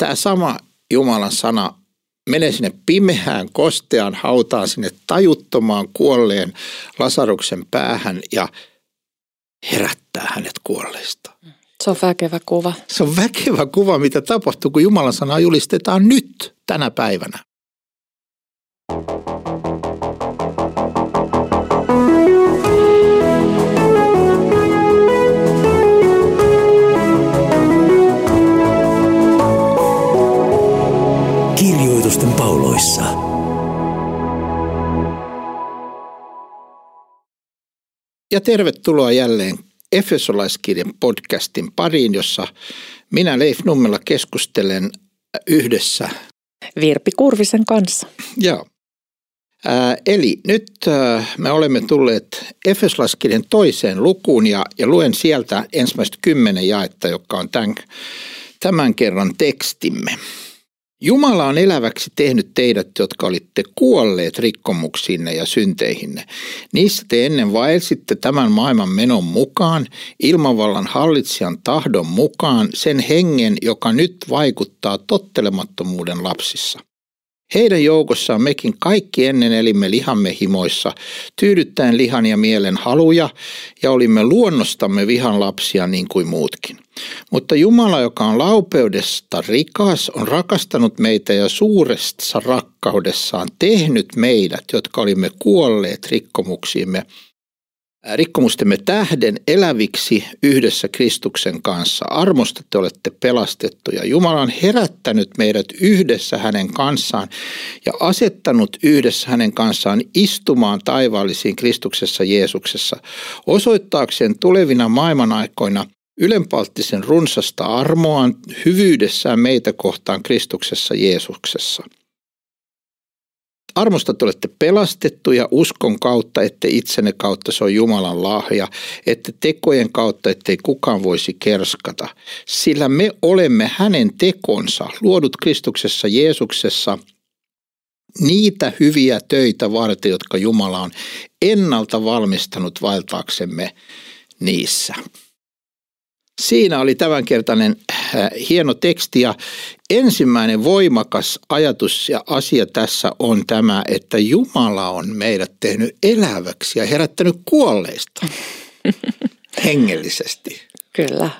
tämä sama Jumalan sana menee sinne pimeään, kosteaan hautaan, sinne tajuttomaan kuolleen Lasaruksen päähän ja herättää hänet kuolleista. Se on väkevä kuva. Se on väkevä kuva, mitä tapahtuu, kun Jumalan sanaa julistetaan nyt, tänä päivänä. Pauloissa. Ja tervetuloa jälleen Efesolaiskirjan podcastin pariin, jossa minä Leif Nummela keskustelen yhdessä. Virpi Kurvisen kanssa. Joo. Eli nyt me olemme tulleet Efesolaiskirjan toiseen lukuun ja, ja luen sieltä ensimmäistä kymmenen jaetta, joka on tämän, tämän kerran tekstimme. Jumala on eläväksi tehnyt teidät, jotka olitte kuolleet rikkomuksiinne ja synteihinne. Niissä te ennen vaelsitte tämän maailman menon mukaan, ilmavallan hallitsijan tahdon mukaan, sen hengen, joka nyt vaikuttaa tottelemattomuuden lapsissa. Heidän joukossaan mekin kaikki ennen elimme lihamme himoissa, tyydyttäen lihan ja mielen haluja, ja olimme luonnostamme vihan lapsia niin kuin muutkin. Mutta Jumala, joka on laupeudesta rikas, on rakastanut meitä ja suuressa rakkaudessaan tehnyt meidät, jotka olimme kuolleet rikkomuksiimme, rikkomustemme tähden eläviksi yhdessä Kristuksen kanssa. Armosta te olette pelastettuja. Jumala on herättänyt meidät yhdessä hänen kanssaan ja asettanut yhdessä hänen kanssaan istumaan taivaallisiin Kristuksessa Jeesuksessa, osoittaakseen tulevina maailman aikoina ylenpalttisen runsasta armoaan hyvyydessään meitä kohtaan Kristuksessa Jeesuksessa – Armosta te olette pelastettuja uskon kautta, ette itsenne kautta, se on Jumalan lahja, että tekojen kautta, ettei kukaan voisi kerskata. Sillä me olemme hänen tekonsa, luodut Kristuksessa Jeesuksessa, niitä hyviä töitä varten, jotka Jumala on ennalta valmistanut valtaaksemme niissä. Siinä oli tämänkertainen äh, hieno teksti ja ensimmäinen voimakas ajatus ja asia tässä on tämä, että Jumala on meidät tehnyt eläväksi ja herättänyt kuolleista hengellisesti. Kyllä.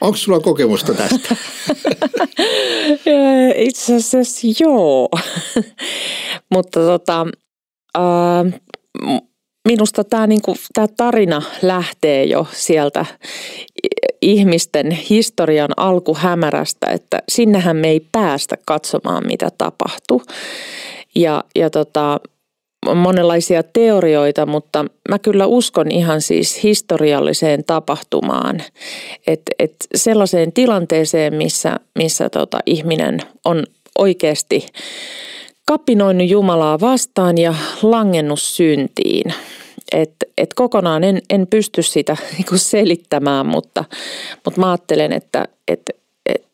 Onko sulla kokemusta tästä? Itse asiassa joo. Mutta tota, äh, minusta tämä niinku, tää tarina lähtee jo sieltä ihmisten historian alkuhämärästä, että sinnehän me ei päästä katsomaan, mitä tapahtuu. Ja, ja tota, monenlaisia teorioita, mutta mä kyllä uskon ihan siis historialliseen tapahtumaan, että et sellaiseen tilanteeseen, missä, missä tota ihminen on oikeasti kapinoinut Jumalaa vastaan ja langennut syntiin. Et, et kokonaan en, en pysty sitä niin selittämään, mutta, mutta mä ajattelen, että et, et,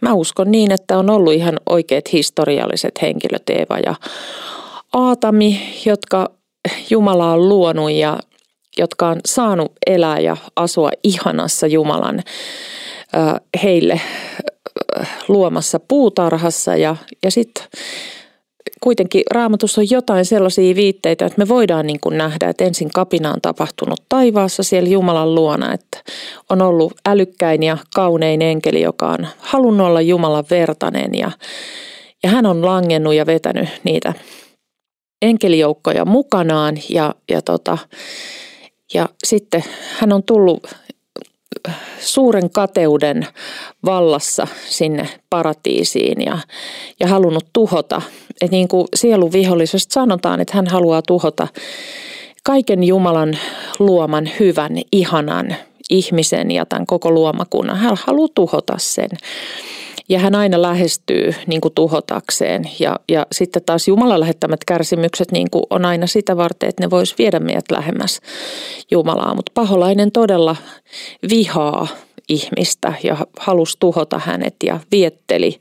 mä uskon niin, että on ollut ihan oikeat historialliset henkilöt Eeva ja Aatami, jotka Jumala on luonut ja jotka on saanut elää ja asua ihanassa Jumalan heille luomassa puutarhassa ja, ja sitten kuitenkin raamatussa on jotain sellaisia viitteitä, että me voidaan niin kuin nähdä, että ensin kapina on tapahtunut taivaassa siellä Jumalan luona, että on ollut älykkäin ja kaunein enkeli, joka on halunnut olla Jumalan vertainen ja, ja hän on langennut ja vetänyt niitä enkelijoukkoja mukanaan ja, ja, tota, ja sitten hän on tullut suuren kateuden vallassa sinne paratiisiin ja, ja halunnut tuhota. Et niin kuin sielun sanotaan, että hän haluaa tuhota kaiken Jumalan luoman hyvän, ihanan ihmisen ja tämän koko luomakunnan. Hän haluaa tuhota sen. Ja hän aina lähestyy niin kuin tuhotakseen. Ja, ja sitten taas Jumalan lähettämät kärsimykset niin kuin on aina sitä varten, että ne vois viedä meidät lähemmäs Jumalaa. Mutta paholainen todella vihaa ihmistä ja halusi tuhota hänet ja vietteli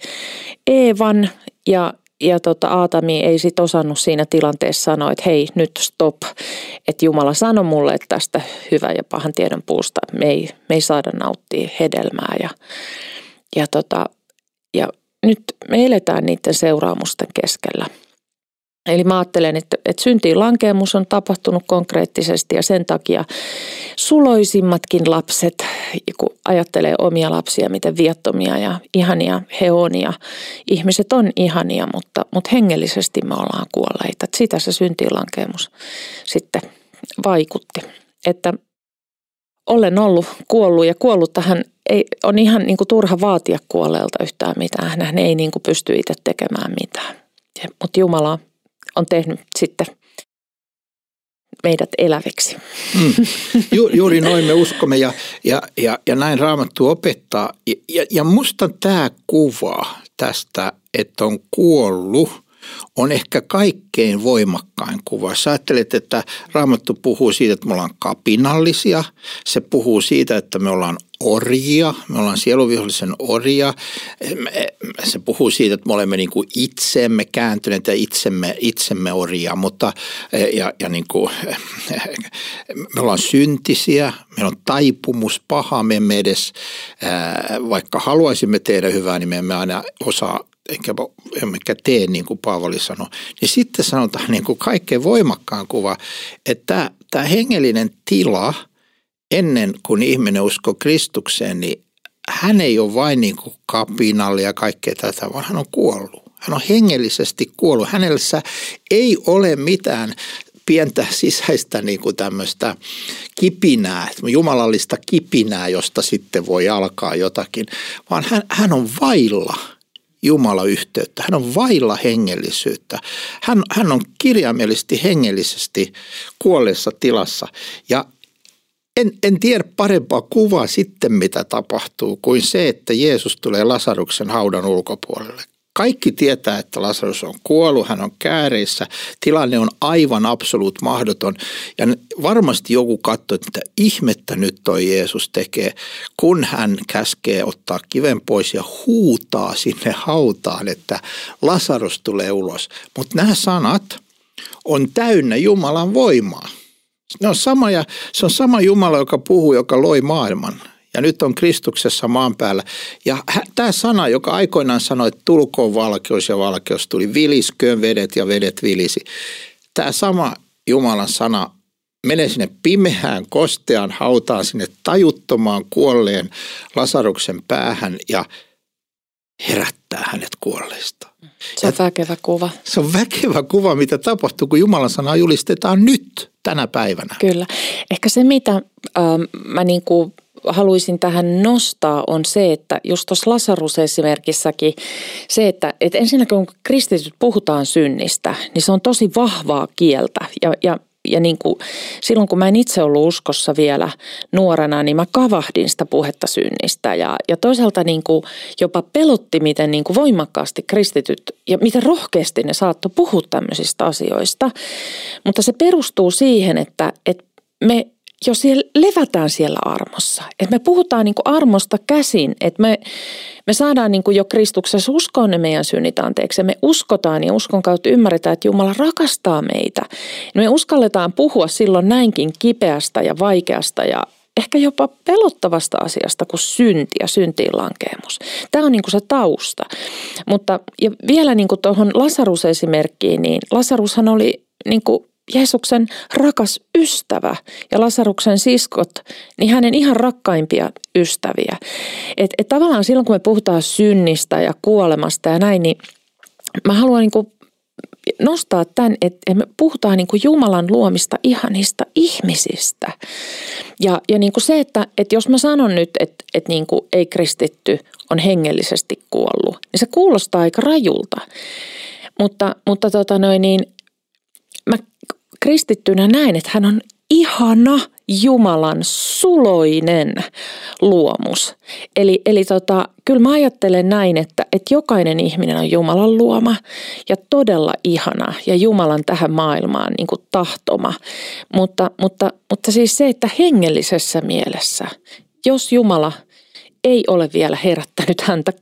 Eevan ja ja tota, Aatami ei sit osannut siinä tilanteessa sanoa, että hei nyt stop, että Jumala sanoi mulle, että tästä hyvän ja pahan tiedon puusta me ei, me ei saada nauttia hedelmää. Ja, ja tota, nyt me eletään niiden seuraamusten keskellä. Eli mä ajattelen, että, että syntiin lankeemus on tapahtunut konkreettisesti ja sen takia suloisimmatkin lapset, kun ajattelee omia lapsia, miten viattomia ja ihania he on ja ihmiset on ihania, mutta, mutta hengellisesti me ollaan kuolleita. Että sitä se syntiin lankeemus sitten vaikutti. Että olen ollut kuollut ja kuollut tähän ei, on ihan niin kuin turha vaatia kuolleelta yhtään mitään. Hän ei niin kuin pysty itse tekemään mitään. Mutta Jumala on tehnyt sitten meidät eläviksi. Mm. Ju, juuri noin me uskomme ja, ja, ja, ja näin Raamattu opettaa. Ja, ja, ja musta tämä kuva tästä, että on kuollut – on ehkä kaikkein voimakkain kuva. Sä ajattelet, että Raamattu puhuu siitä, että me ollaan kapinallisia. Se puhuu siitä, että me ollaan orjia, me ollaan sieluvihollisen orjia. Se puhuu siitä, että me olemme niin kuin itsemme kääntyneet ja itsemme, itsemme orjia, mutta ja, ja niin kuin, me ollaan syntisiä, meillä on taipumus paha, me emme edes, vaikka haluaisimme tehdä hyvää, niin me emme aina osaa enkä, emmekä tee niin kuin Paavali sanoi, niin sitten sanotaan niin kuin kaikkein voimakkaan kuva, että tämä hengellinen tila ennen kuin ihminen uskoo Kristukseen, niin hän ei ole vain niin kuin kapinalle ja kaikkea tätä, vaan hän on kuollut. Hän on hengellisesti kuollut. Hänellä ei ole mitään pientä sisäistä niin kuin tämmöistä kipinää, jumalallista kipinää, josta sitten voi alkaa jotakin, vaan hän, hän on vailla – Jumala-yhteyttä. Hän on vailla hengellisyyttä. Hän, hän on kirjaimellisesti hengellisesti kuolleessa tilassa. Ja en, en tiedä parempaa kuvaa sitten, mitä tapahtuu, kuin se, että Jeesus tulee Lasaruksen haudan ulkopuolelle. Kaikki tietää, että Lasarus on kuollut, hän on kääreissä, tilanne on aivan absoluut mahdoton. Ja varmasti joku katsoo, että mitä ihmettä nyt toi Jeesus tekee, kun hän käskee ottaa kiven pois ja huutaa sinne hautaan, että Lasarus tulee ulos. Mutta nämä sanat on täynnä Jumalan voimaa. Ne on sama ja, se on sama Jumala, joka puhuu, joka loi maailman ja nyt on Kristuksessa maan päällä. Ja tämä sana, joka aikoinaan sanoi, että tulkoon valkeus ja valkeus tuli, vilisköön vedet ja vedet vilisi. Tämä sama Jumalan sana menee sinne pimeään, kosteaan hautaan, sinne tajuttomaan kuolleen Lasaruksen päähän ja herättää hänet kuolleesta. Se on ja väkevä kuva. Se on väkevä kuva, mitä tapahtuu, kun Jumalan sanaa julistetaan nyt, tänä päivänä. Kyllä. Ehkä se, mitä äh, mä niin kuin haluaisin tähän nostaa on se, että just tuossa Lasarus-esimerkissäkin se, että, että ensinnäkin kun kristityt puhutaan synnistä, niin se on tosi vahvaa kieltä ja, ja ja niin kuin, silloin kun mä en itse ollut uskossa vielä nuorena, niin mä kavahdin sitä puhetta synnistä. Ja, ja toisaalta niin kuin jopa pelotti, miten niin kuin voimakkaasti kristityt ja miten rohkeasti ne saattoi puhua tämmöisistä asioista. Mutta se perustuu siihen, että, että me jo siellä, levätään siellä armossa. Että me puhutaan niin armosta käsin, että me, me saadaan niin jo Kristuksessa uskoa ne meidän synnit anteeksi. Me uskotaan ja uskon kautta ymmärretään, että Jumala rakastaa meitä. Me uskalletaan puhua silloin näinkin kipeästä ja vaikeasta ja ehkä jopa pelottavasta asiasta kuin synti ja syntiin lankeemus. Tämä on niin kuin se tausta. Mutta ja vielä niin kuin tuohon Lasarus-esimerkkiin, niin Lasarushan oli niin kuin Jeesuksen rakas ystävä ja Lasaruksen siskot, niin hänen ihan rakkaimpia ystäviä. Et, et tavallaan silloin, kun me puhutaan synnistä ja kuolemasta ja näin, niin mä haluan niin kuin nostaa tämän, että me puhutaan niin kuin Jumalan luomista ihanista ihmisistä. Ja, ja niin kuin se, että, että jos mä sanon nyt, että, että niin kuin ei kristitty on hengellisesti kuollut, niin se kuulostaa aika rajulta. Mutta, mutta tota noin, niin mä kristittynä näen, että hän on ihana Jumalan suloinen luomus. Eli, eli tota, kyllä mä ajattelen näin, että, että jokainen ihminen on Jumalan luoma ja todella ihana ja Jumalan tähän maailmaan niin kuin tahtoma. Mutta, mutta, mutta siis se, että hengellisessä mielessä, jos Jumala ei ole vielä herättänyt häntä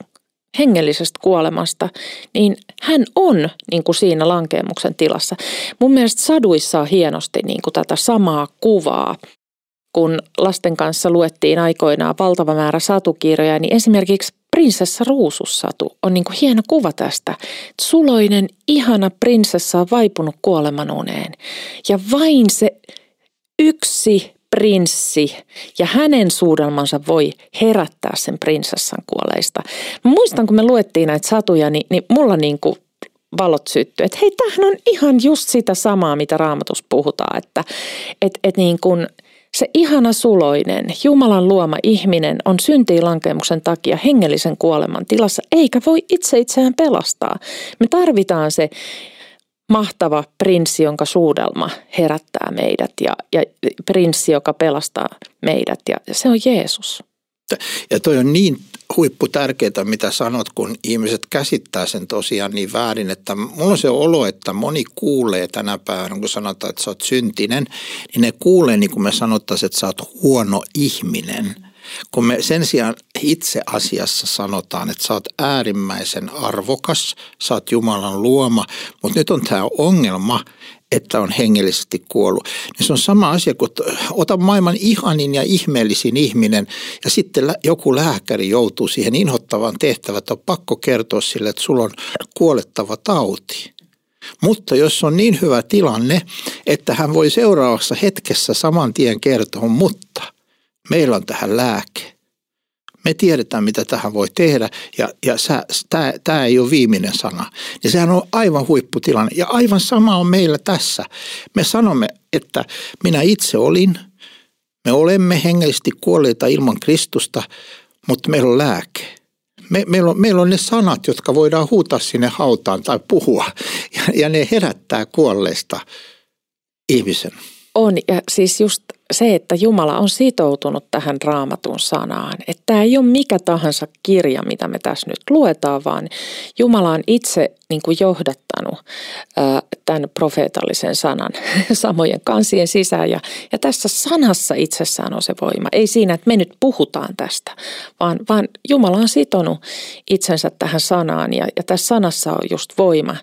hengellisestä kuolemasta, niin hän on niin kuin siinä lankeemuksen tilassa. Mun mielestä saduissa on hienosti niin kuin tätä samaa kuvaa. Kun lasten kanssa luettiin aikoinaan valtava määrä satukirjoja, niin esimerkiksi prinsessa Ruusussatu on niin kuin hieno kuva tästä. Suloinen, ihana prinsessa on vaipunut kuolemanuneen. Ja vain se yksi prinssi ja hänen suudelmansa voi herättää sen prinsessan kuoleista. Mä muistan, kun me luettiin näitä satuja, niin, niin mulla niin kuin valot syttyi. Että hei, tämähän on ihan just sitä samaa, mitä raamatus puhutaan, että et, et niin kuin se ihana suloinen, Jumalan luoma ihminen on syntiilankemuksen takia hengellisen kuoleman tilassa, eikä voi itse itseään pelastaa. Me tarvitaan se mahtava prinssi, jonka suudelma herättää meidät ja, ja prinssi, joka pelastaa meidät ja se on Jeesus. Ja toi on niin huippu tärkeää, mitä sanot, kun ihmiset käsittää sen tosiaan niin väärin, että mulla on se olo, että moni kuulee tänä päivänä, kun sanotaan, että sä oot syntinen, niin ne kuulee niin kuin me sanottaisiin, että sä oot huono ihminen. Kun me sen sijaan itse asiassa sanotaan, että sä oot äärimmäisen arvokas, sä oot Jumalan luoma, mutta nyt on tämä ongelma, että on hengellisesti kuollut. Niin se on sama asia kuin ota maailman ihanin ja ihmeellisin ihminen ja sitten joku lääkäri joutuu siihen inhottavaan tehtävään, että on pakko kertoa sille, että sulla on kuolettava tauti. Mutta jos on niin hyvä tilanne, että hän voi seuraavassa hetkessä saman tien kertoa, mutta meillä on tähän lääke me tiedetään, mitä tähän voi tehdä ja, ja tämä ei ole viimeinen sana. Niin sehän on aivan huipputilanne ja aivan sama on meillä tässä. Me sanomme, että minä itse olin, me olemme hengellisesti kuolleita ilman Kristusta, mutta meillä on lääke. Me, meillä, on, meillä on ne sanat, jotka voidaan huutaa sinne hautaan tai puhua ja, ja ne herättää kuolleista ihmisen. On ja siis just se, että Jumala on sitoutunut tähän raamatun sanaan. Että tämä ei ole mikä tahansa kirja, mitä me tässä nyt luetaan, vaan Jumala on itse niin kuin johdattanut tämän profeetallisen sanan samojen kansien sisään. Ja, ja tässä sanassa itsessään on se voima. Ei siinä, että me nyt puhutaan tästä, vaan, vaan Jumala on sitonut itsensä tähän sanaan. Ja, ja tässä sanassa on just voima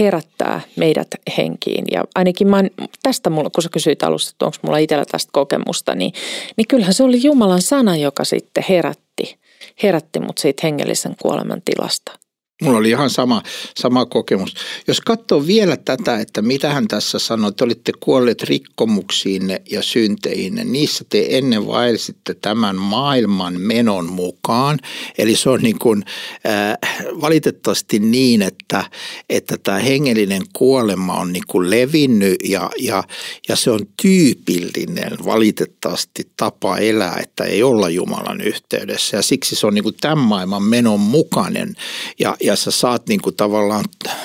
herättää meidät henkiin. Ja ainakin mä, tästä, mulla, kun sä kysyit alusta, että onko mulla itsellä tästä kokemusta, niin, niin kyllähän se oli Jumalan sana, joka sitten herätti, herätti mut siitä hengellisen kuoleman tilasta. Mulla oli ihan sama, sama kokemus. Jos katsoo vielä tätä, että mitä hän tässä sanoi, että olitte kuolleet rikkomuksiinne ja synteihinne, niissä te ennen vaelsitte tämän maailman menon mukaan. Eli se on niin kuin, äh, valitettavasti niin, että, että tämä hengellinen kuolema on niin kuin levinnyt ja, ja, ja se on tyypillinen valitettavasti tapa elää, että ei olla Jumalan yhteydessä. Ja siksi se on niin kuin tämän maailman menon mukainen ja, ja sä saat niin kuin tavallaan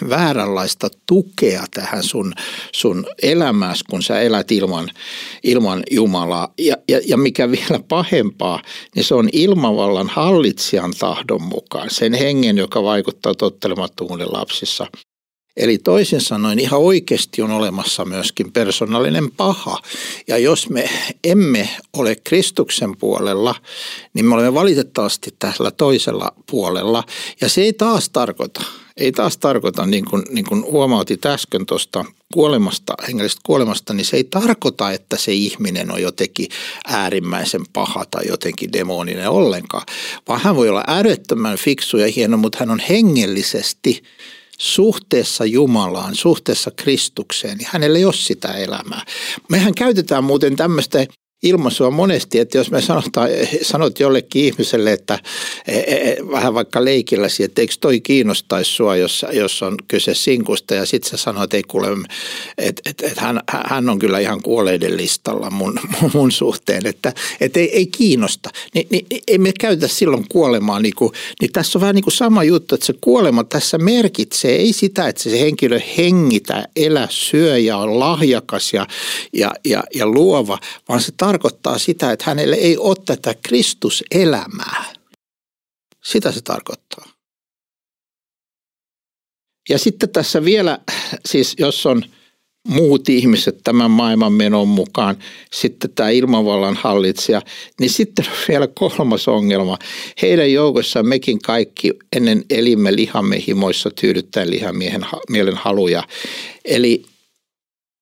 vääränlaista tukea tähän sun, sun elämässä, kun sä elät ilman, ilman Jumalaa. Ja, ja, ja mikä vielä pahempaa, niin se on ilmavallan hallitsijan tahdon mukaan, sen hengen, joka vaikuttaa tottelemattomuuden lapsissa. Eli toisin sanoen ihan oikeasti on olemassa myöskin persoonallinen paha. Ja jos me emme ole Kristuksen puolella, niin me olemme valitettavasti tällä toisella puolella. Ja se ei taas tarkoita, ei taas tarkoita, niin kuin, niin kuin huomautit äsken tuosta kuolemasta, hengellisestä kuolemasta, niin se ei tarkoita, että se ihminen on jotenkin äärimmäisen paha tai jotenkin demoninen ollenkaan, vaan hän voi olla äärettömän fiksu ja hieno, mutta hän on hengellisesti – suhteessa Jumalaan, suhteessa Kristukseen, niin hänellä ei ole sitä elämää. Mehän käytetään muuten tämmöistä ilmaisua monesti, että jos me sanotaan, sanot jollekin ihmiselle, että e, e, e, vähän vaikka leikilläsi, että eikö toi kiinnostaisi sua, jos, jos on kyse sinkusta ja sitten sä sanoit, että ei kuule, että, että, että hän, hän on kyllä ihan kuoleiden listalla mun, mun suhteen, että, että ei, ei kiinnosta. Ni, niin ei me käytä silloin kuolemaa, niin, kuin, niin tässä on vähän niin kuin sama juttu, että se kuolema tässä merkitsee ei sitä, että se henkilö hengitä, elä, syö ja on lahjakas ja, ja, ja, ja luova, vaan se tarkoittaa sitä, että hänelle ei ole tätä Kristuselämää. Sitä se tarkoittaa. Ja sitten tässä vielä, siis jos on muut ihmiset tämän maailman menon mukaan, sitten tämä ilmavallan hallitsija, niin sitten on vielä kolmas ongelma. Heidän joukossaan mekin kaikki ennen elimme lihamme himoissa tyydyttäen lihamiehen mielen haluja. Eli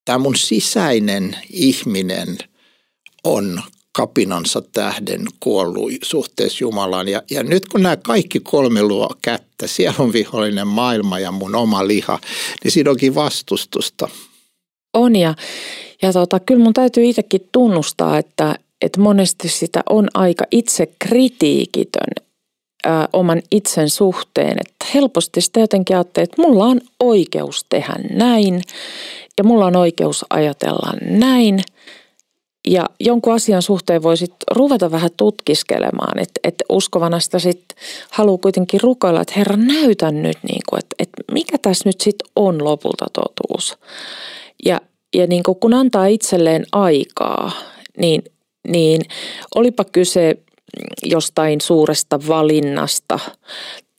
tämä mun sisäinen ihminen – on kapinansa tähden kuollut suhteessa Jumalaan. Ja, ja nyt kun nämä kaikki kolme luo kättä, sielun vihollinen maailma ja mun oma liha, niin siinä onkin vastustusta. On ja, ja tota, kyllä mun täytyy itsekin tunnustaa, että, että monesti sitä on aika itse kritiikitön oman itsen suhteen, että helposti sitä jotenkin että mulla on oikeus tehdä näin ja mulla on oikeus ajatella näin. Ja jonkun asian suhteen voisit ruveta vähän tutkiskelemaan, että, että uskovana sitä sitten haluaa kuitenkin rukoilla, että Herra näytä nyt, niin kuin, että, että mikä tässä nyt sitten on lopulta totuus. Ja, ja niin kuin kun antaa itselleen aikaa, niin, niin olipa kyse jostain suuresta valinnasta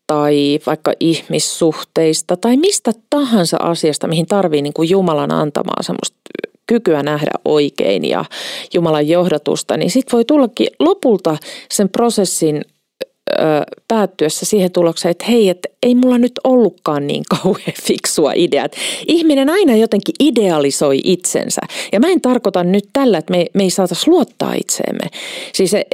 tai vaikka ihmissuhteista tai mistä tahansa asiasta, mihin tarvii niin kuin Jumalan antamaa semmoista kykyä nähdä oikein ja Jumalan johdatusta, niin sitten voi tullakin lopulta sen prosessin ö, päättyessä siihen tulokseen, että hei, että ei mulla nyt ollutkaan niin kauhean fiksua idea. Ihminen aina jotenkin idealisoi itsensä. Ja mä en tarkoita nyt tällä, että me, me ei saataisi luottaa itseemme. Siis e,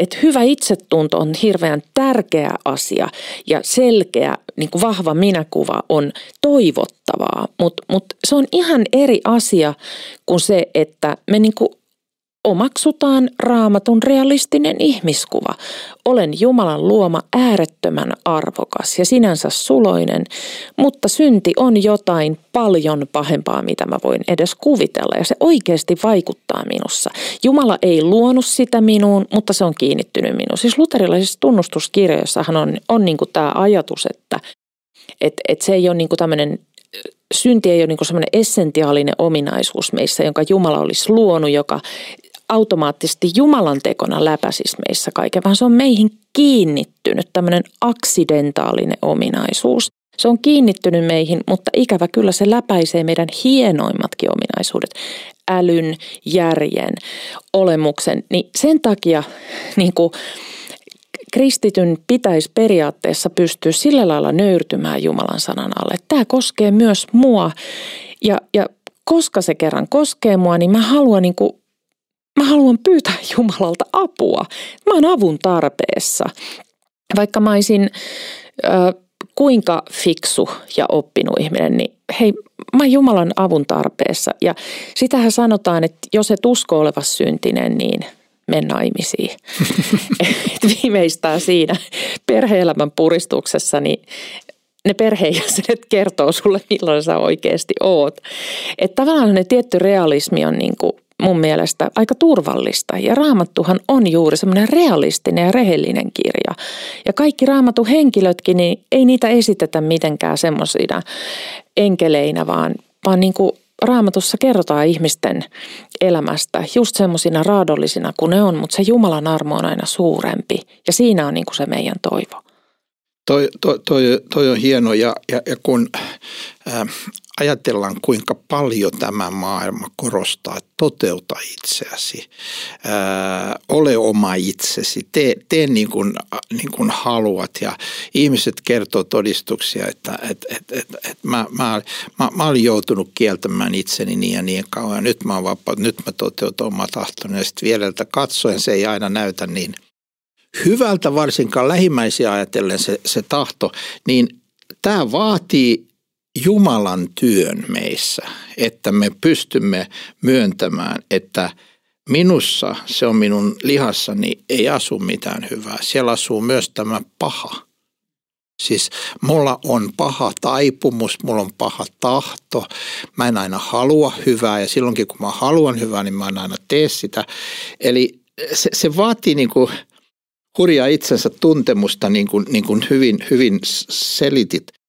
että hyvä itsetunto on hirveän tärkeä asia ja selkeä, niin kuin vahva minäkuva on toivottavaa, mutta mut se on ihan eri asia kuin se, että me niin kuin omaksutaan raamatun realistinen ihmiskuva. Olen Jumalan luoma äärettömän arvokas ja sinänsä suloinen, mutta synti on jotain paljon pahempaa, mitä mä voin edes kuvitella ja se oikeasti vaikuttaa minussa. Jumala ei luonut sitä minuun, mutta se on kiinnittynyt minuun. Siis luterilaisissa tunnustuskirjoissahan on, on niin tämä ajatus, että et, et se ei ole niin tämmöinen synti ei ole niin semmoinen essentiaalinen ominaisuus meissä, jonka Jumala olisi luonut, joka automaattisesti Jumalan tekona läpäisisi meissä kaiken, vaan se on meihin kiinnittynyt tämmöinen aksidentaalinen ominaisuus. Se on kiinnittynyt meihin, mutta ikävä kyllä se läpäisee meidän hienoimmatkin ominaisuudet. Älyn, järjen, olemuksen. Niin sen takia niin kuin, kristityn pitäisi periaatteessa pystyä sillä lailla nöyrtymään Jumalan sanan alle. Tämä koskee myös mua ja, ja koska se kerran koskee mua, niin mä haluan niin kuin Mä haluan pyytää Jumalalta apua. Mä oon avun tarpeessa. Vaikka mä olisin äh, kuinka fiksu ja oppinut ihminen, niin hei, mä oon Jumalan avun tarpeessa. Ja sitähän sanotaan, että jos et usko oleva syntinen, niin mene naimisiin. Et viimeistään siinä perheelämän puristuksessa, niin ne perheenjäsenet kertoo sulle, milloin sä oikeasti oot. Että tavallaan ne tietty realismi on niin kuin mun mielestä aika turvallista. Ja raamattuhan on juuri semmoinen realistinen ja rehellinen kirja. Ja kaikki raamatun henkilötkin, niin ei niitä esitetä mitenkään semmoisina enkeleinä, vaan, vaan niin kuin raamatussa kerrotaan ihmisten elämästä just semmoisina raadollisina kuin ne on, mutta se Jumalan armo on aina suurempi. Ja siinä on niin kuin se meidän toivo. Toi, toi, toi, toi on hieno ja, ja, ja kun äh, ajatellaan kuinka paljon tämä maailma korostaa, että toteuta itseäsi, ää, ole oma itsesi, tee, tee niin, kuin, niin kuin haluat. Ja ihmiset kertoo todistuksia, että et, et, et, et mä, mä, mä, mä olin joutunut kieltämään itseni niin ja niin kauan. Ja nyt mä oon vapaa, nyt mä toteutan oma tahtoni ja sitten vielältä katsoen se ei aina näytä niin hyvältä varsinkaan lähimmäisiä ajatellen se, se tahto, niin tämä vaatii Jumalan työn meissä, että me pystymme myöntämään, että minussa, se on minun lihassani, ei asu mitään hyvää. Siellä asuu myös tämä paha. Siis mulla on paha taipumus, mulla on paha tahto, mä en aina halua hyvää ja silloinkin kun mä haluan hyvää, niin mä en aina tee sitä. Eli se, se vaatii niin kuin hurjaa itsensä tuntemusta, niin kuin, niin kuin hyvin, hyvin selitit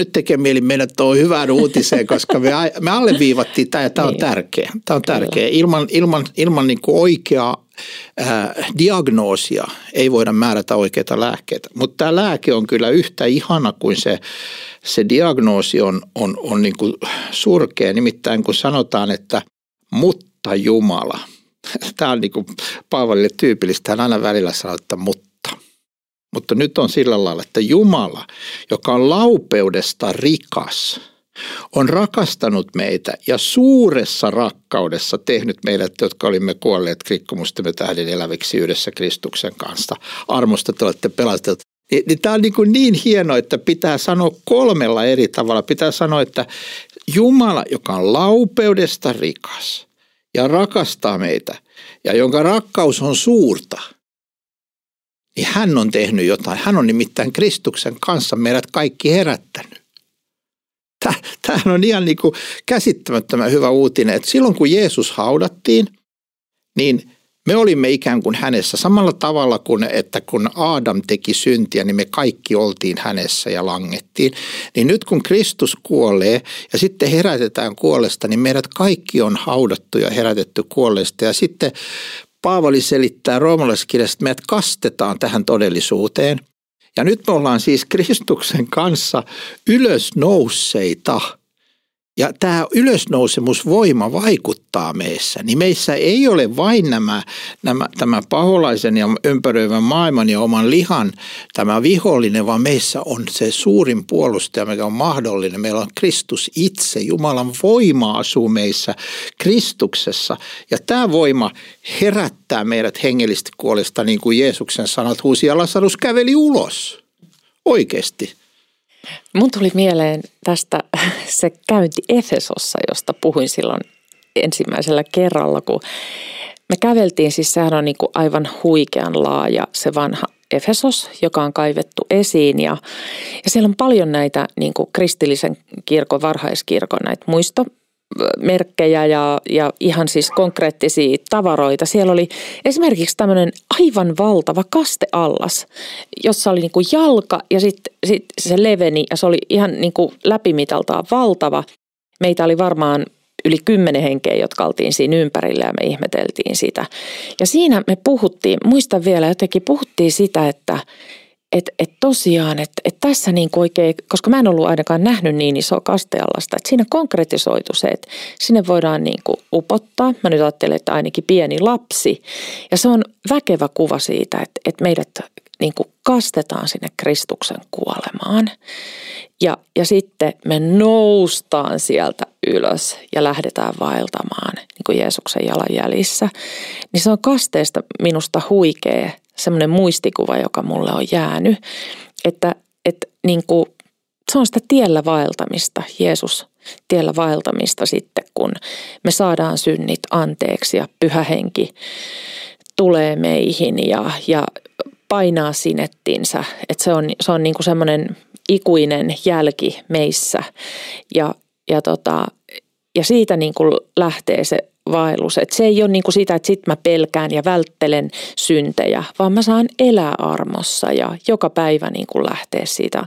nyt tekee mieli mennä tuohon hyvään uutiseen, koska me, me alleviivattiin tämä ja tämä on niin. tärkeä. Tämä on tärkeä. Ilman, ilman, ilman niin kuin oikeaa ää, diagnoosia ei voida määrätä oikeita lääkkeitä. Mutta tämä lääke on kyllä yhtä ihana kuin se, se diagnoosi on, on, on niin kuin surkea. Nimittäin kun sanotaan, että mutta Jumala. Tämä on niin kuin Paavalille tyypillistä. Hän aina välillä sanoo, että mutta mutta nyt on sillä lailla, että Jumala, joka on laupeudesta rikas, on rakastanut meitä ja suuressa rakkaudessa tehnyt meidät, jotka olimme kuolleet rikkomustemme tähden eläviksi yhdessä Kristuksen kanssa. Armosta te olette pelastetut. Niin, tämä on niin, kuin niin hienoa, että pitää sanoa kolmella eri tavalla. Pitää sanoa, että Jumala, joka on laupeudesta rikas ja rakastaa meitä ja jonka rakkaus on suurta, niin hän on tehnyt jotain. Hän on nimittäin Kristuksen kanssa meidät kaikki herättänyt. Tämähän on ihan niin kuin käsittämättömän hyvä uutinen, että silloin kun Jeesus haudattiin, niin me olimme ikään kuin hänessä samalla tavalla kuin, että kun Adam teki syntiä, niin me kaikki oltiin hänessä ja langettiin. Niin nyt kun Kristus kuolee ja sitten herätetään kuolesta, niin meidät kaikki on haudattu ja herätetty kuolleesta. Ja sitten Paavali selittää roomalaiskirjasta, että meidät kastetaan tähän todellisuuteen. Ja nyt me ollaan siis Kristuksen kanssa ylösnousseita – ja tämä ylösnousemusvoima vaikuttaa meissä, niin meissä ei ole vain nämä, nämä, tämä paholaisen ja ympäröivän maailman ja oman lihan tämä vihollinen, vaan meissä on se suurin puolustaja, mikä on mahdollinen. Meillä on Kristus itse, Jumalan voima asuu meissä Kristuksessa. Ja tämä voima herättää meidät hengellisesti kuolesta, niin kuin Jeesuksen sanat huusi ja Lasarus käveli ulos. Oikeasti. Mun tuli mieleen tästä se käynti Efesossa, josta puhuin silloin ensimmäisellä kerralla, kun me käveltiin, siis sehän on niin kuin aivan huikean laaja se vanha Efesos, joka on kaivettu esiin. Ja, ja siellä on paljon näitä niin kuin kristillisen kirkon, varhaiskirkon näitä muisto, merkkejä ja, ja ihan siis konkreettisia tavaroita. Siellä oli esimerkiksi tämmöinen aivan valtava kasteallas, jossa oli niin kuin jalka ja sitten sit se leveni ja se oli ihan niin kuin läpimitaltaan valtava. Meitä oli varmaan yli kymmenen henkeä, jotka oltiin siinä ympärillä ja me ihmeteltiin sitä. Ja siinä me puhuttiin, muistan vielä jotenkin, puhuttiin sitä, että, että et tosiaan, että et tässä niin oikein, koska mä en ollut ainakaan nähnyt niin isoa kasteallasta, että siinä konkretisoitu se, että sinne voidaan niin kuin upottaa. Mä nyt ajattelen, että ainakin pieni lapsi. Ja se on väkevä kuva siitä, että, että meidät niin kuin kastetaan sinne Kristuksen kuolemaan. Ja, ja sitten me noustaan sieltä ylös ja lähdetään vaeltamaan niin kuin Jeesuksen jalanjäljissä. Niin se on kasteesta minusta huikea semmoinen muistikuva, joka mulle on jäänyt, että, että niin kuin, se on sitä tiellä vaeltamista, Jeesus tiellä vaeltamista sitten, kun me saadaan synnit anteeksi ja pyhä henki tulee meihin ja, ja painaa sinettinsä. Että se on, se on niin kuin semmoinen ikuinen jälki meissä ja, ja, tota, ja siitä niin kuin lähtee se vaellus. Et se ei ole niin kuin sitä, että sit mä pelkään ja välttelen syntejä, vaan mä saan elää armossa ja joka päivä niin kuin lähteä siitä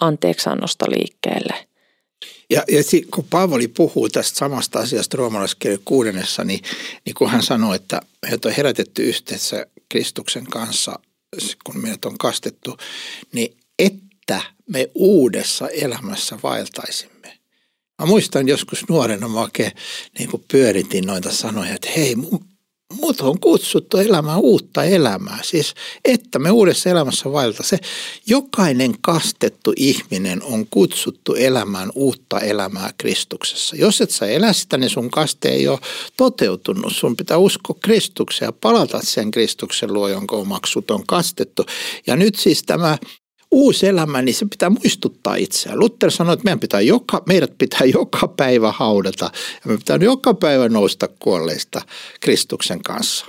anteeksannosta liikkeelle. Ja, ja kun Paavali puhuu tästä samasta asiasta roomalaiskirjan kuudennessa, niin, niin kun hän sanoo, että meidät on herätetty yhteensä Kristuksen kanssa, kun meidät on kastettu, niin että me uudessa elämässä vaeltaisimme. Mä muistan joskus nuorena mä oikein niin kuin pyöritin noita sanoja, että hei, mut on kutsuttu elämään uutta elämää. Siis, että me uudessa elämässä vaelta. Se jokainen kastettu ihminen on kutsuttu elämään uutta elämää Kristuksessa. Jos et sä elä sitä, niin sun kaste ei ole toteutunut. Sun pitää uskoa Kristukseen ja palata sen Kristuksen luo, jonka omaksut on kastettu. Ja nyt siis tämä uusi elämä, niin se pitää muistuttaa itseään. Luther sanoi, että meidän pitää joka, meidät pitää joka päivä haudata ja me pitää joka päivä nousta kuolleista Kristuksen kanssa.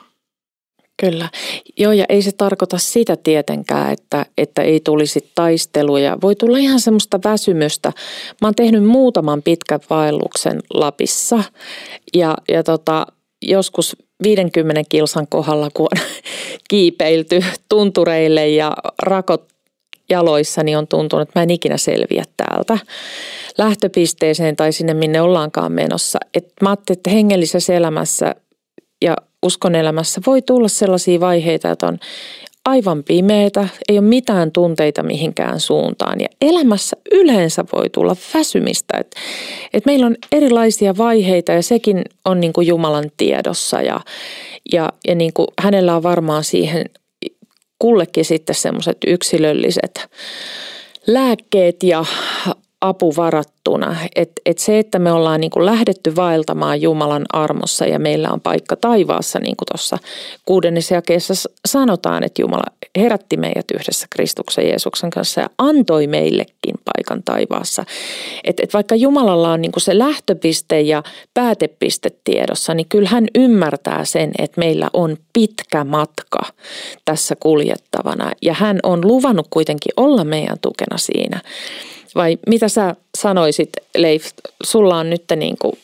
Kyllä. Joo, ja ei se tarkoita sitä tietenkään, että, että ei tulisi taisteluja. Voi tulla ihan semmoista väsymystä. Mä oon tehnyt muutaman pitkän vaelluksen Lapissa ja, ja tota, joskus 50 kilsan kohdalla, kun on kiipeilty tuntureille ja rakot jaloissani on tuntunut, että mä en ikinä selviä täältä lähtöpisteeseen tai sinne, minne ollaankaan menossa. Et mä ajattelin, että hengellisessä elämässä ja uskon elämässä voi tulla sellaisia vaiheita, että on aivan pimeitä, ei ole mitään tunteita mihinkään suuntaan. Ja elämässä yleensä voi tulla väsymistä, että, että meillä on erilaisia vaiheita ja sekin on niin kuin Jumalan tiedossa ja, ja, ja niin kuin hänellä on varmaan siihen kullekin sitten semmoiset yksilölliset lääkkeet ja apu varattuna. Että et se, että me ollaan niin kuin lähdetty vaeltamaan Jumalan armossa ja meillä on paikka taivaassa, niin kuin tuossa kuudennessa jakeessa sanotaan, että Jumala herätti meidät yhdessä Kristuksen Jeesuksen kanssa ja antoi meillekin paikan taivaassa. Että et vaikka Jumalalla on niin kuin se lähtöpiste ja päätepiste tiedossa, niin kyllä hän ymmärtää sen, että meillä on pitkä matka tässä kuljettavana ja hän on luvannut kuitenkin olla meidän tukena siinä. Vai mitä sä sanoisit, Leif, sulla on nyt niin kuin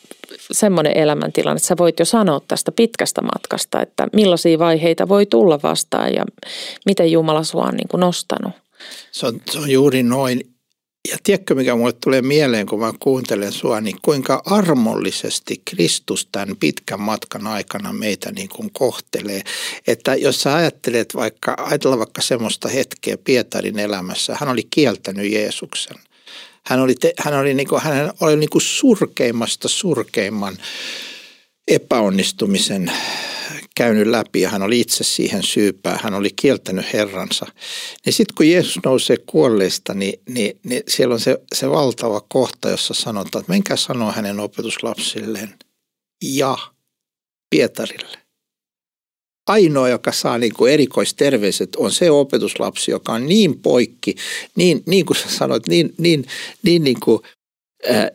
semmoinen elämäntilanne, että sä voit jo sanoa tästä pitkästä matkasta, että millaisia vaiheita voi tulla vastaan ja miten Jumala sua on niin kuin nostanut. Se on, se on juuri noin. Ja tiedätkö, mikä mulle tulee mieleen, kun mä kuuntelen sua, niin kuinka armollisesti Kristus tämän pitkän matkan aikana meitä niin kuin kohtelee. Että jos sä ajattelet vaikka, ajatella vaikka semmoista hetkeä Pietarin elämässä, hän oli kieltänyt Jeesuksen. Hän oli, te, hän oli, niin kuin, hän oli niin kuin surkeimmasta surkeimman epäonnistumisen käynyt läpi ja hän oli itse siihen syypää. Hän oli kieltänyt Herransa. Niin sitten kun Jeesus nousee kuolleista, niin, niin, niin siellä on se, se valtava kohta, jossa sanotaan, että menkää sanoa hänen opetuslapsilleen ja Pietarille ainoa, joka saa niin kuin erikoisterveiset, on se opetuslapsi, joka on niin poikki, niin, niin kuin sä sanoit, niin, niin, niin, niin kuin, äh,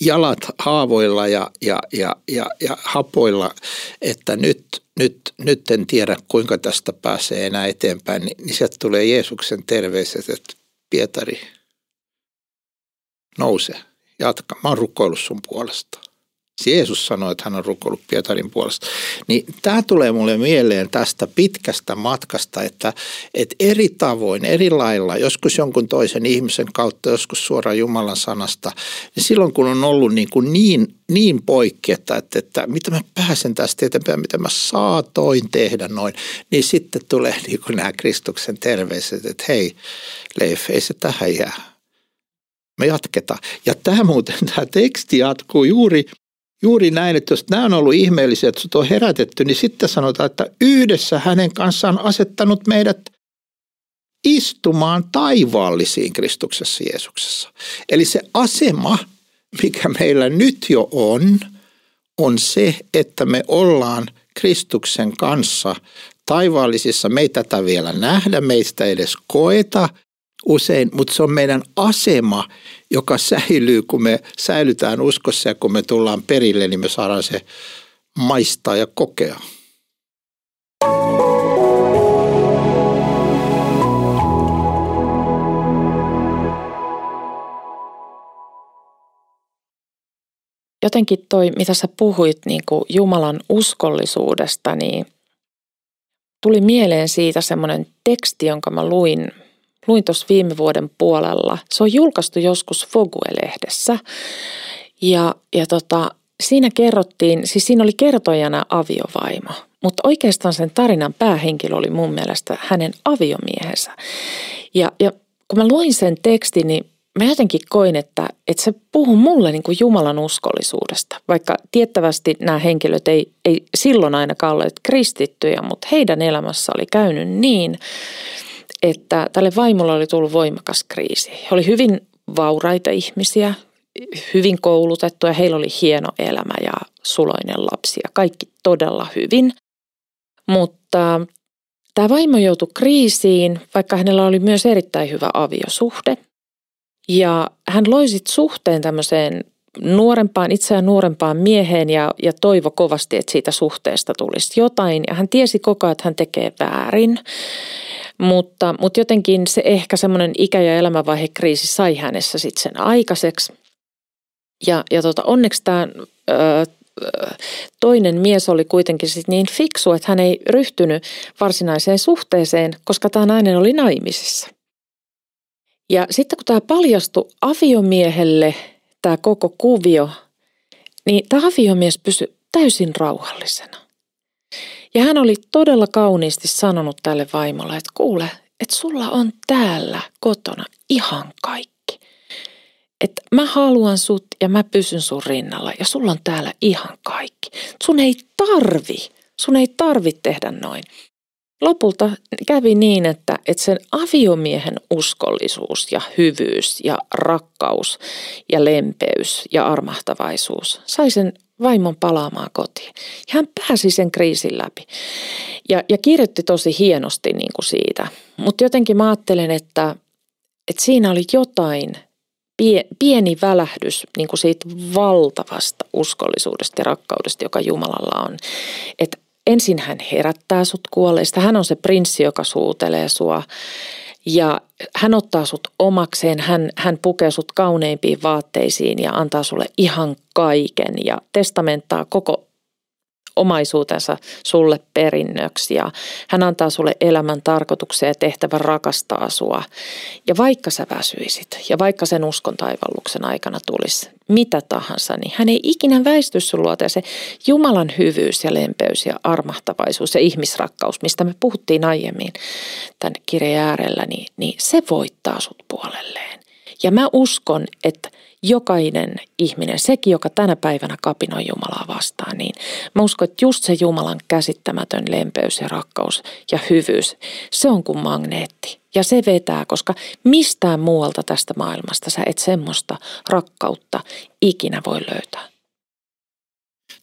jalat haavoilla ja, ja, ja, ja, ja hapoilla, että nyt, nyt, nyt en tiedä kuinka tästä pääsee enää eteenpäin, niin, niin sieltä tulee Jeesuksen terveiset, että Pietari, nouse, jatka, mä oon rukoillut sun puolesta. Jeesus sanoi, että hän on rukoillut Pietarin puolesta. Niin tämä tulee mulle mieleen tästä pitkästä matkasta, että, että eri tavoin, eri lailla, joskus jonkun toisen ihmisen kautta, joskus suoraan Jumalan sanasta, niin silloin kun on ollut niin, kuin niin, niin poikki, että, että, että mitä mä pääsen tästä eteenpäin, mitä mä saatoin tehdä noin, niin sitten tulee niin kuin nämä Kristuksen terveiset, että hei Leif, ei se tähän jää. Me jatketaan. Ja tämä muuten, tämä teksti jatkuu juuri juuri näin, että jos nämä on ollut ihmeellisiä, että sut on herätetty, niin sitten sanotaan, että yhdessä hänen kanssaan asettanut meidät istumaan taivaallisiin Kristuksessa Jeesuksessa. Eli se asema, mikä meillä nyt jo on, on se, että me ollaan Kristuksen kanssa taivaallisissa. Me ei tätä vielä nähdä, meistä edes koeta usein, mutta se on meidän asema, joka säilyy, kun me säilytään uskossa ja kun me tullaan perille, niin me saadaan se maistaa ja kokea. Jotenkin toi, mitä sä puhuit niin kuin Jumalan uskollisuudesta, niin tuli mieleen siitä semmoinen teksti, jonka mä luin luin tuossa viime vuoden puolella. Se on julkaistu joskus Vogue-lehdessä. Ja, ja tota, siinä kerrottiin, siis siinä oli kertojana aviovaimo. Mutta oikeastaan sen tarinan päähenkilö oli mun mielestä hänen aviomiehensä. Ja, ja kun mä luin sen tekstin, niin mä jotenkin koin, että, että se puhuu mulle niin kuin Jumalan uskollisuudesta. Vaikka tiettävästi nämä henkilöt ei, ei silloin ainakaan olleet kristittyjä, mutta heidän elämässä oli käynyt niin, että tälle vaimolle oli tullut voimakas kriisi. He oli hyvin vauraita ihmisiä, hyvin koulutettuja, heillä oli hieno elämä ja suloinen lapsi ja kaikki todella hyvin. Mutta tämä vaimo joutui kriisiin, vaikka hänellä oli myös erittäin hyvä aviosuhde. Ja hän loi sitten suhteen tämmöiseen nuorempaan, itseään nuorempaan mieheen ja, ja toivo kovasti, että siitä suhteesta tulisi jotain. Ja hän tiesi koko ajan, että hän tekee väärin. Mutta, mutta jotenkin se ehkä semmoinen ikä- ja elämänvaihe kriisi sai hänessä sitten sen aikaiseksi. Ja, ja tota, onneksi tämä toinen mies oli kuitenkin sit niin fiksu, että hän ei ryhtynyt varsinaiseen suhteeseen, koska tämä nainen oli naimisissa. Ja sitten kun tämä paljastui aviomiehelle, tämä koko kuvio, niin aviomies pysyi täysin rauhallisena. Ja hän oli todella kauniisti sanonut tälle vaimolle, että kuule, että sulla on täällä kotona ihan kaikki. Että mä haluan sut ja mä pysyn sun rinnalla ja sulla on täällä ihan kaikki. Sun ei tarvi, sun ei tarvi tehdä noin. Lopulta kävi niin, että, että sen aviomiehen uskollisuus ja hyvyys ja rakkaus ja lempeys ja armahtavaisuus sai sen vaimon palaamaan kotiin. Ja hän pääsi sen kriisin läpi. Ja, ja kirjoitti tosi hienosti niin kuin siitä. Mutta jotenkin mä ajattelen, että, että siinä oli jotain, pieni välähdys niin kuin siitä valtavasta uskollisuudesta ja rakkaudesta, joka Jumalalla on. Että ensin hän herättää sut kuolleista. Hän on se prinssi, joka suutelee sua. Ja hän ottaa sut omakseen, hän, hän pukee sut kauneimpiin vaatteisiin ja antaa sulle ihan kaiken ja testamenttaa koko omaisuutensa sulle perinnöksi ja hän antaa sulle elämän tarkoituksen ja tehtävän rakastaa sua. Ja vaikka sä väsyisit ja vaikka sen uskon taivalluksen aikana tulisi mitä tahansa, niin hän ei ikinä väisty sun luota. Ja se Jumalan hyvyys ja lempeys ja armahtavaisuus ja ihmisrakkaus, mistä me puhuttiin aiemmin tämän kirjan äärellä, niin, niin se voittaa sut puolelleen. Ja mä uskon, että jokainen ihminen, sekin joka tänä päivänä kapinoi Jumalaa vastaan, niin mä uskon, että just se Jumalan käsittämätön lempeys ja rakkaus ja hyvyys, se on kuin magneetti. Ja se vetää, koska mistään muualta tästä maailmasta sä et semmoista rakkautta ikinä voi löytää.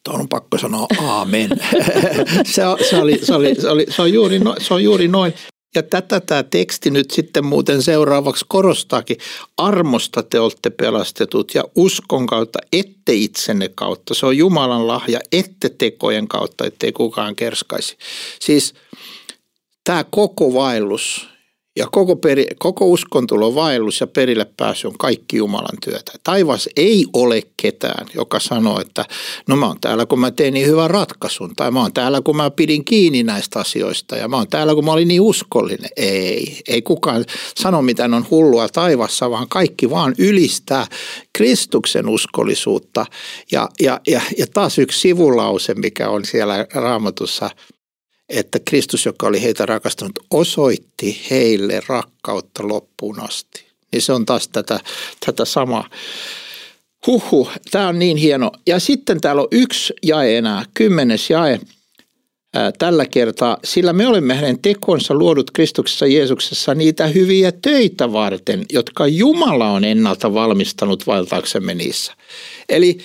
Tuohon on pakko sanoa aamen. se, se, oli, se, oli, se, oli, se, on juuri no, se on juuri noin. Ja tätä tämä teksti nyt sitten muuten seuraavaksi korostaakin. Armosta te olette pelastetut ja uskon kautta, ette itsenne kautta. Se on Jumalan lahja, ette tekojen kautta, ettei kukaan kerskaisi. Siis tämä koko vaellus, ja koko, peri, koko uskontulo vaellus ja perille pääsy on kaikki Jumalan työtä. Taivas ei ole ketään, joka sanoo, että no mä oon täällä, kun mä tein niin hyvän ratkaisun. Tai mä oon täällä, kun mä pidin kiinni näistä asioista. Ja mä oon täällä, kun mä olin niin uskollinen. Ei, ei kukaan sano mitään on hullua taivassa, vaan kaikki vaan ylistää Kristuksen uskollisuutta. Ja, ja, ja, ja taas yksi sivulause, mikä on siellä raamatussa – että Kristus, joka oli heitä rakastanut, osoitti heille rakkautta loppuun asti. Niin se on taas tätä, tätä samaa. Huhu, tämä on niin hieno. Ja sitten täällä on yksi jae enää, kymmenes jae ää, tällä kertaa, sillä me olemme hänen tekonsa luodut Kristuksessa Jeesuksessa niitä hyviä töitä varten, jotka Jumala on ennalta valmistanut vaeltaaksemme niissä. Eli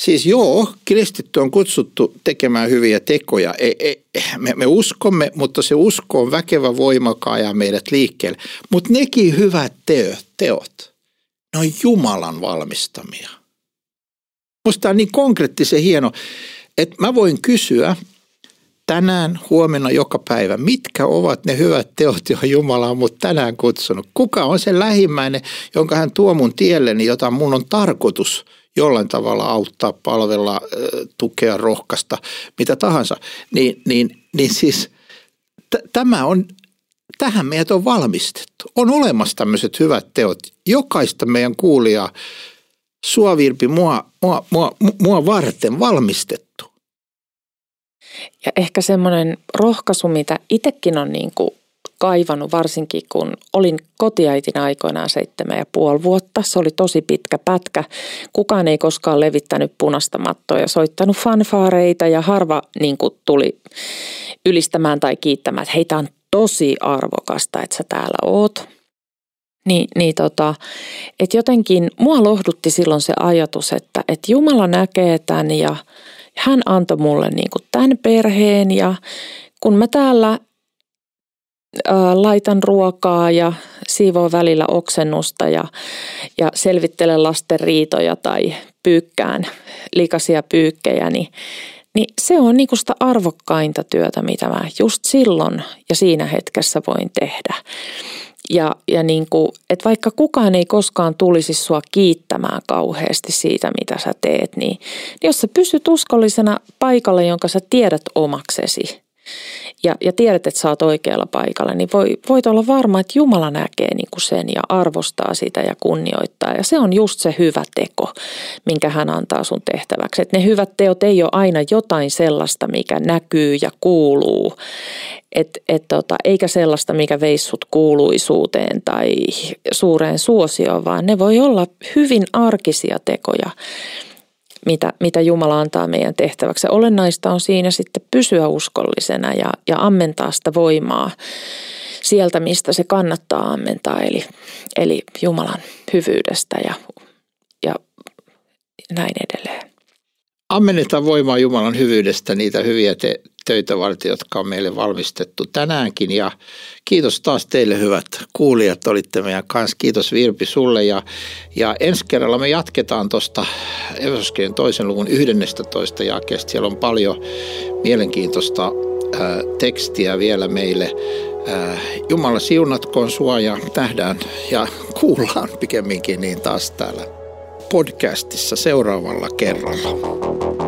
Siis joo, kristitty on kutsuttu tekemään hyviä tekoja. Ei, ei, me, me uskomme, mutta se usko on väkevä voima, ja meidät liikkeelle. Mutta nekin hyvät teot, teot, ne on Jumalan valmistamia. Musta on niin konkreettisen hieno, että mä voin kysyä tänään, huomenna, joka päivä, mitkä ovat ne hyvät teot, joihin Jumala on mut tänään kutsunut. Kuka on se lähimmäinen, jonka hän tuo mun tielleni, jota mun on tarkoitus – jollain tavalla auttaa, palvella, tukea, rohkaista, mitä tahansa, niin, niin, niin siis t- tämä on, tähän meidät on valmistettu. On olemassa tämmöiset hyvät teot. Jokaista meidän kuulijaa suovirpi mua, mua, mua, mua varten valmistettu. Ja ehkä semmoinen rohkaisu, mitä itsekin on niin kuin kaivannut, varsinkin kun olin kotiäitin aikoinaan seitsemän ja puoli vuotta. Se oli tosi pitkä pätkä. Kukaan ei koskaan levittänyt punaista mattoa ja soittanut fanfaareita ja harva niin kuin tuli ylistämään tai kiittämään, että heitä on tosi arvokasta, että sä täällä oot. Niin, niin tota, että jotenkin mua lohdutti silloin se ajatus, että, että Jumala näkee tämän ja hän antoi mulle niin kuin tämän perheen ja kun mä täällä laitan ruokaa ja siivoo välillä oksennusta ja, ja selvittelen lasten riitoja tai pyykkään likaisia pyykkejä, niin, niin se on niinku sitä arvokkainta työtä, mitä mä just silloin ja siinä hetkessä voin tehdä. Ja, ja niin kuin, että vaikka kukaan ei koskaan tulisi sua kiittämään kauheasti siitä, mitä sä teet, niin, niin jos sä pysyt uskollisena paikalla, jonka sä tiedät omaksesi, ja, ja tiedät, että sä oot oikealla paikalla, niin voi, voit olla varma, että Jumala näkee niin kuin sen ja arvostaa sitä ja kunnioittaa. Ja se on just se hyvä teko, minkä hän antaa sun tehtäväksi. Että ne hyvät teot ei ole aina jotain sellaista, mikä näkyy ja kuuluu, et, et tota, eikä sellaista, mikä veissut kuuluisuuteen tai suureen suosioon, vaan ne voi olla hyvin arkisia tekoja mitä, mitä Jumala antaa meidän tehtäväksi. Olennaista on siinä sitten pysyä uskollisena ja, ja ammentaa sitä voimaa sieltä, mistä se kannattaa ammentaa, eli, eli Jumalan hyvyydestä ja, ja näin edelleen. Ammennetaan voimaa Jumalan hyvyydestä niitä hyviä te- töitä varten, jotka on meille valmistettu tänäänkin. Ja kiitos taas teille hyvät kuulijat, olitte meidän kanssa. Kiitos Virpi sulle. Ja, ja ensi kerralla me jatketaan tuosta Efesoskirjan toisen luvun 11 jakeesta. Siellä on paljon mielenkiintoista ää, tekstiä vielä meille. Ää, Jumala siunatkoon sua ja nähdään ja kuullaan pikemminkin niin taas täällä podcastissa seuraavalla kerralla.